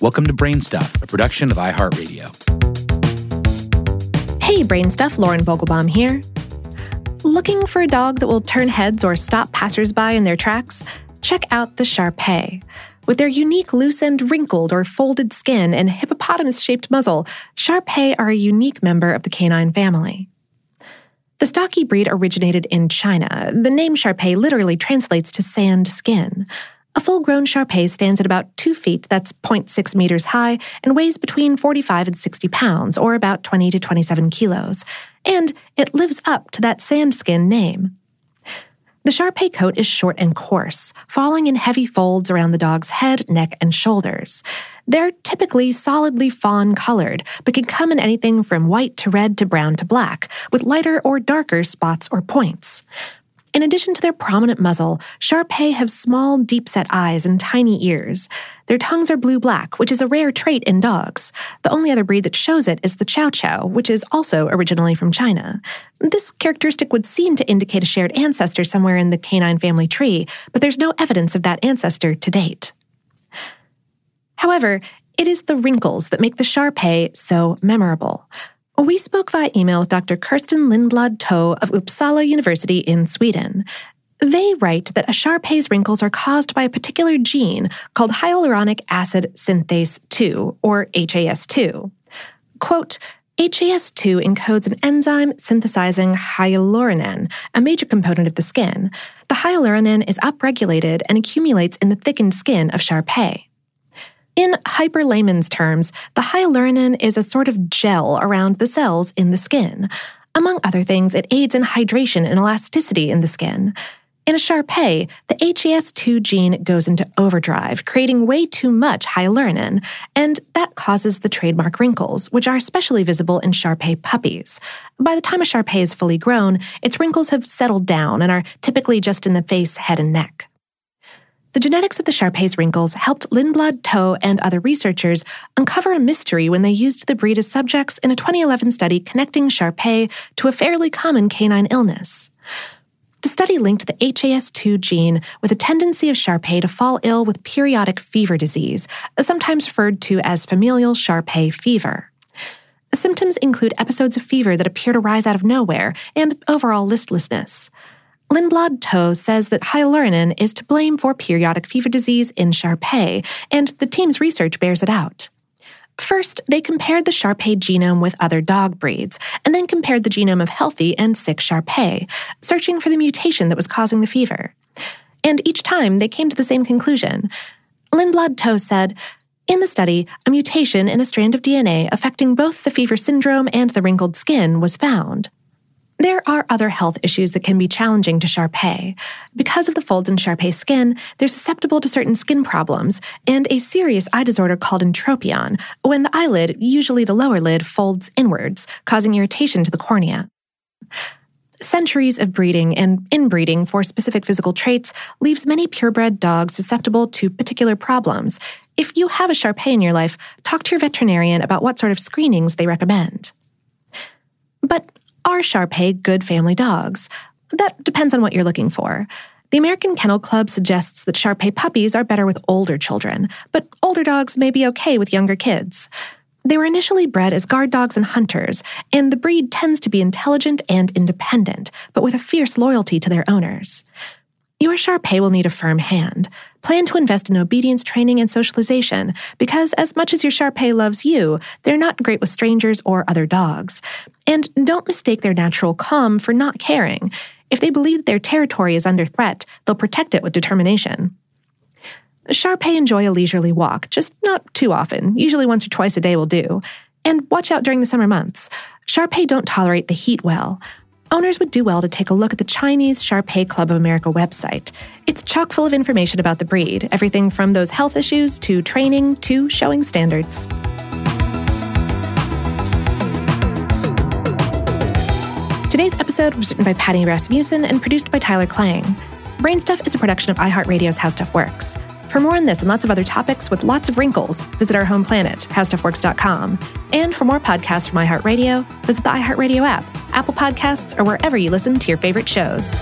Welcome to Brainstuff, a production of iHeartRadio. Hey, Brainstuff, Lauren Vogelbaum here. Looking for a dog that will turn heads or stop passersby in their tracks? Check out the Shar Pei. With their unique loose and wrinkled or folded skin and hippopotamus shaped muzzle, Shar Pei are a unique member of the canine family. The stocky breed originated in China. The name Shar Pei literally translates to sand skin. A full grown Shar stands at about 2 feet, that's 0.6 meters high, and weighs between 45 and 60 pounds, or about 20 to 27 kilos. And it lives up to that sandskin name. The Shar coat is short and coarse, falling in heavy folds around the dog's head, neck, and shoulders. They're typically solidly fawn colored, but can come in anything from white to red to brown to black, with lighter or darker spots or points. In addition to their prominent muzzle, Shar Pei have small, deep set eyes and tiny ears. Their tongues are blue black, which is a rare trait in dogs. The only other breed that shows it is the Chow Chow, which is also originally from China. This characteristic would seem to indicate a shared ancestor somewhere in the canine family tree, but there's no evidence of that ancestor to date. However, it is the wrinkles that make the Shar Pei so memorable. We spoke via email with Dr. Kerstin Lindblad Toh of Uppsala University in Sweden. They write that a Shar Pei's wrinkles are caused by a particular gene called hyaluronic acid synthase 2, or HAS2. Quote, HAS2 encodes an enzyme synthesizing hyaluronan, a major component of the skin. The hyaluronan is upregulated and accumulates in the thickened skin of Shar Pei. In hyper layman's terms, the hyaluronan is a sort of gel around the cells in the skin. Among other things, it aids in hydration and elasticity in the skin. In a Shar Pei, the HAS2 gene goes into overdrive, creating way too much hyaluronan, and that causes the trademark wrinkles, which are especially visible in Shar Pei puppies. By the time a Shar Pei is fully grown, its wrinkles have settled down and are typically just in the face, head, and neck. The genetics of the Shar Pei's wrinkles helped Lindblad Toh and other researchers uncover a mystery when they used the breed as subjects in a 2011 study connecting Shar Pei to a fairly common canine illness. The study linked the HAS2 gene with a tendency of Shar Pei to fall ill with periodic fever disease, sometimes referred to as familial Shar Pei fever. Symptoms include episodes of fever that appear to rise out of nowhere and overall listlessness. Lindblad Toh says that hyaluronan is to blame for periodic fever disease in Shar Pei, and the team's research bears it out. First, they compared the Shar Pei genome with other dog breeds, and then compared the genome of healthy and sick Shar Pei, searching for the mutation that was causing the fever. And each time they came to the same conclusion. Lindblad Toh said, in the study, a mutation in a strand of DNA affecting both the fever syndrome and the wrinkled skin was found. There are other health issues that can be challenging to Shar Pei. Because of the folds in Shar Pei skin, they're susceptible to certain skin problems and a serious eye disorder called entropion, when the eyelid, usually the lower lid, folds inwards, causing irritation to the cornea. Centuries of breeding and inbreeding for specific physical traits leaves many purebred dogs susceptible to particular problems. If you have a Shar Pei in your life, talk to your veterinarian about what sort of screenings they recommend. Are Shar Pei good family dogs? That depends on what you're looking for. The American Kennel Club suggests that Shar Pei puppies are better with older children, but older dogs may be okay with younger kids. They were initially bred as guard dogs and hunters, and the breed tends to be intelligent and independent, but with a fierce loyalty to their owners. Your Shar Pei will need a firm hand. Plan to invest in obedience training and socialization because, as much as your Shar Pei loves you, they're not great with strangers or other dogs. And don't mistake their natural calm for not caring. If they believe that their territory is under threat, they'll protect it with determination. Shar Pei enjoy a leisurely walk, just not too often. Usually once or twice a day will do. And watch out during the summer months. Shar Pei don't tolerate the heat well owners would do well to take a look at the Chinese Shar Pei Club of America website. It's chock full of information about the breed, everything from those health issues to training to showing standards. Today's episode was written by Patty Rasmussen and produced by Tyler Klang. Brainstuff is a production of iHeartRadio's How Stuff Works. For more on this and lots of other topics with lots of wrinkles, visit our home planet, howstuffworks.com. And for more podcasts from iHeartRadio, visit the iHeartRadio app, Apple Podcasts, or wherever you listen to your favorite shows.